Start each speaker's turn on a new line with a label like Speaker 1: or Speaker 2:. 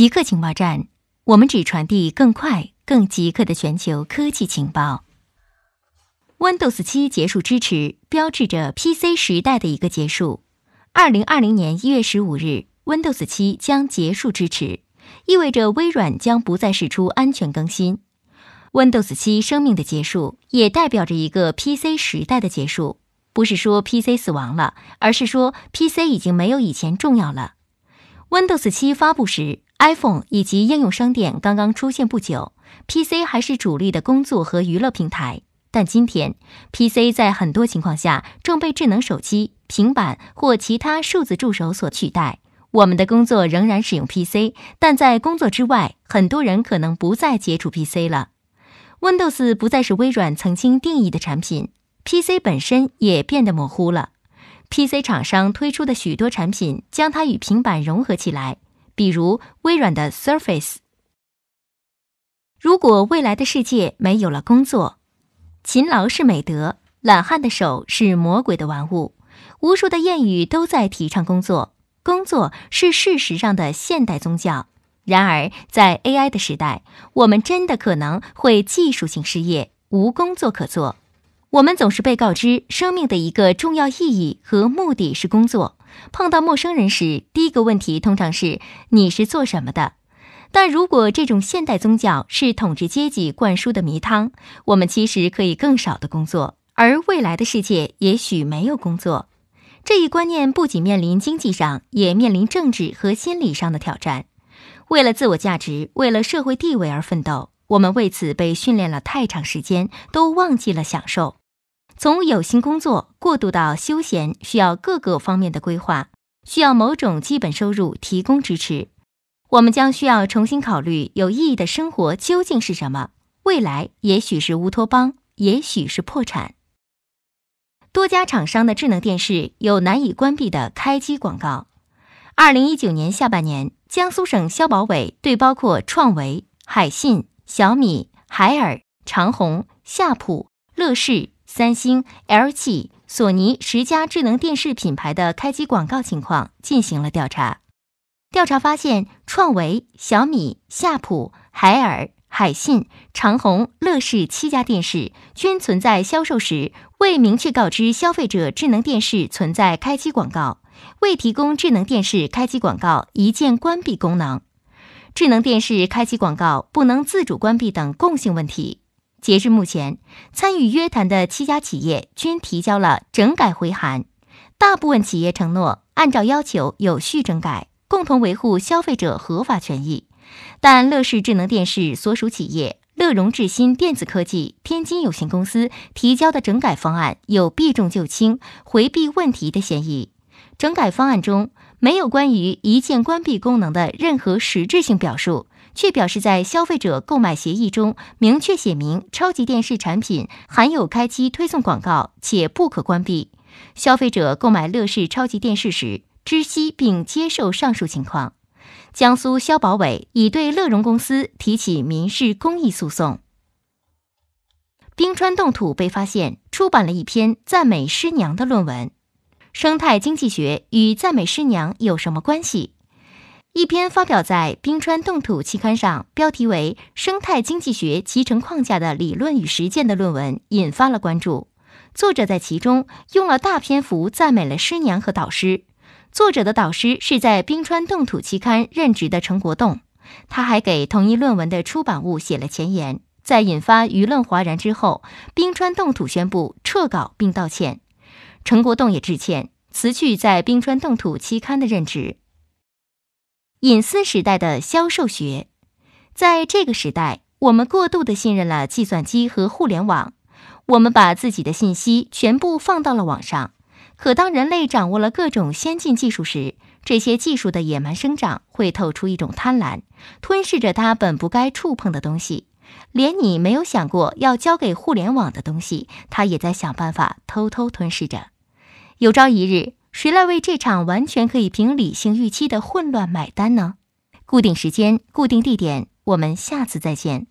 Speaker 1: 极客情报站，我们只传递更快、更极客的全球科技情报。Windows 七结束支持，标志着 PC 时代的一个结束。二零二零年一月十五日，Windows 七将结束支持，意味着微软将不再释出安全更新。Windows 七生命的结束，也代表着一个 PC 时代的结束。不是说 PC 死亡了，而是说 PC 已经没有以前重要了。Windows 七发布时，iPhone 以及应用商店刚刚出现不久，PC 还是主力的工作和娱乐平台。但今天，PC 在很多情况下正被智能手机、平板或其他数字助手所取代。我们的工作仍然使用 PC，但在工作之外，很多人可能不再接触 PC 了。Windows 不再是微软曾经定义的产品，PC 本身也变得模糊了。PC 厂商推出的许多产品将它与平板融合起来，比如微软的 Surface。如果未来的世界没有了工作，勤劳是美德，懒汉的手是魔鬼的玩物。无数的谚语都在提倡工作，工作是事实上的现代宗教。然而，在 AI 的时代，我们真的可能会技术性失业，无工作可做。我们总是被告知，生命的一个重要意义和目的是工作。碰到陌生人时，第一个问题通常是“你是做什么的？”但如果这种现代宗教是统治阶级灌输的迷汤，我们其实可以更少的工作，而未来的世界也许没有工作。这一观念不仅面临经济上，也面临政治和心理上的挑战。为了自我价值，为了社会地位而奋斗，我们为此被训练了太长时间，都忘记了享受。从有薪工作过渡到休闲，需要各个方面的规划，需要某种基本收入提供支持。我们将需要重新考虑有意义的生活究竟是什么。未来也许是乌托邦，也许是破产。多家厂商的智能电视有难以关闭的开机广告。二零一九年下半年。江苏省消保委对包括创维、海信、小米、海尔、长虹、夏普、乐视、三星、LG、索尼十家智能电视品牌的开机广告情况进行了调查。调查发现，创维、小米、夏普、海尔、海信、长虹、乐视七家电视均存在销售时未明确告知消费者智能电视存在开机广告。未提供智能电视开机广告一键关闭功能，智能电视开机广告不能自主关闭等共性问题。截至目前，参与约谈的七家企业均提交了整改回函，大部分企业承诺按照要求有序整改，共同维护消费者合法权益。但乐视智能电视所属企业乐融智新电子科技天津有限公司提交的整改方案有避重就轻、回避问题的嫌疑。整改方案中没有关于一键关闭功能的任何实质性表述，却表示在消费者购买协议中明确写明超级电视产品含有开机推送广告且不可关闭。消费者购买乐视超级电视时知悉并接受上述情况。江苏消保委已对乐融公司提起民事公益诉讼。冰川冻土被发现出版了一篇赞美师娘的论文。生态经济学与赞美师娘有什么关系？一篇发表在《冰川冻土》期刊上，标题为《生态经济学集成框架的理论与实践》的论文引发了关注。作者在其中用了大篇幅赞美了师娘和导师。作者的导师是在《冰川冻土》期刊任职的陈国栋。他还给同一论文的出版物写了前言。在引发舆论哗然之后，冰川冻土宣布撤稿并道歉。陈国栋也致歉，辞去在《冰川冻土》期刊的任职。隐私时代的销售学，在这个时代，我们过度的信任了计算机和互联网，我们把自己的信息全部放到了网上。可当人类掌握了各种先进技术时，这些技术的野蛮生长会透出一种贪婪，吞噬着它本不该触碰的东西。连你没有想过要交给互联网的东西，它也在想办法偷偷吞噬着。有朝一日，谁来为这场完全可以凭理性预期的混乱买单呢？固定时间，固定地点，我们下次再见。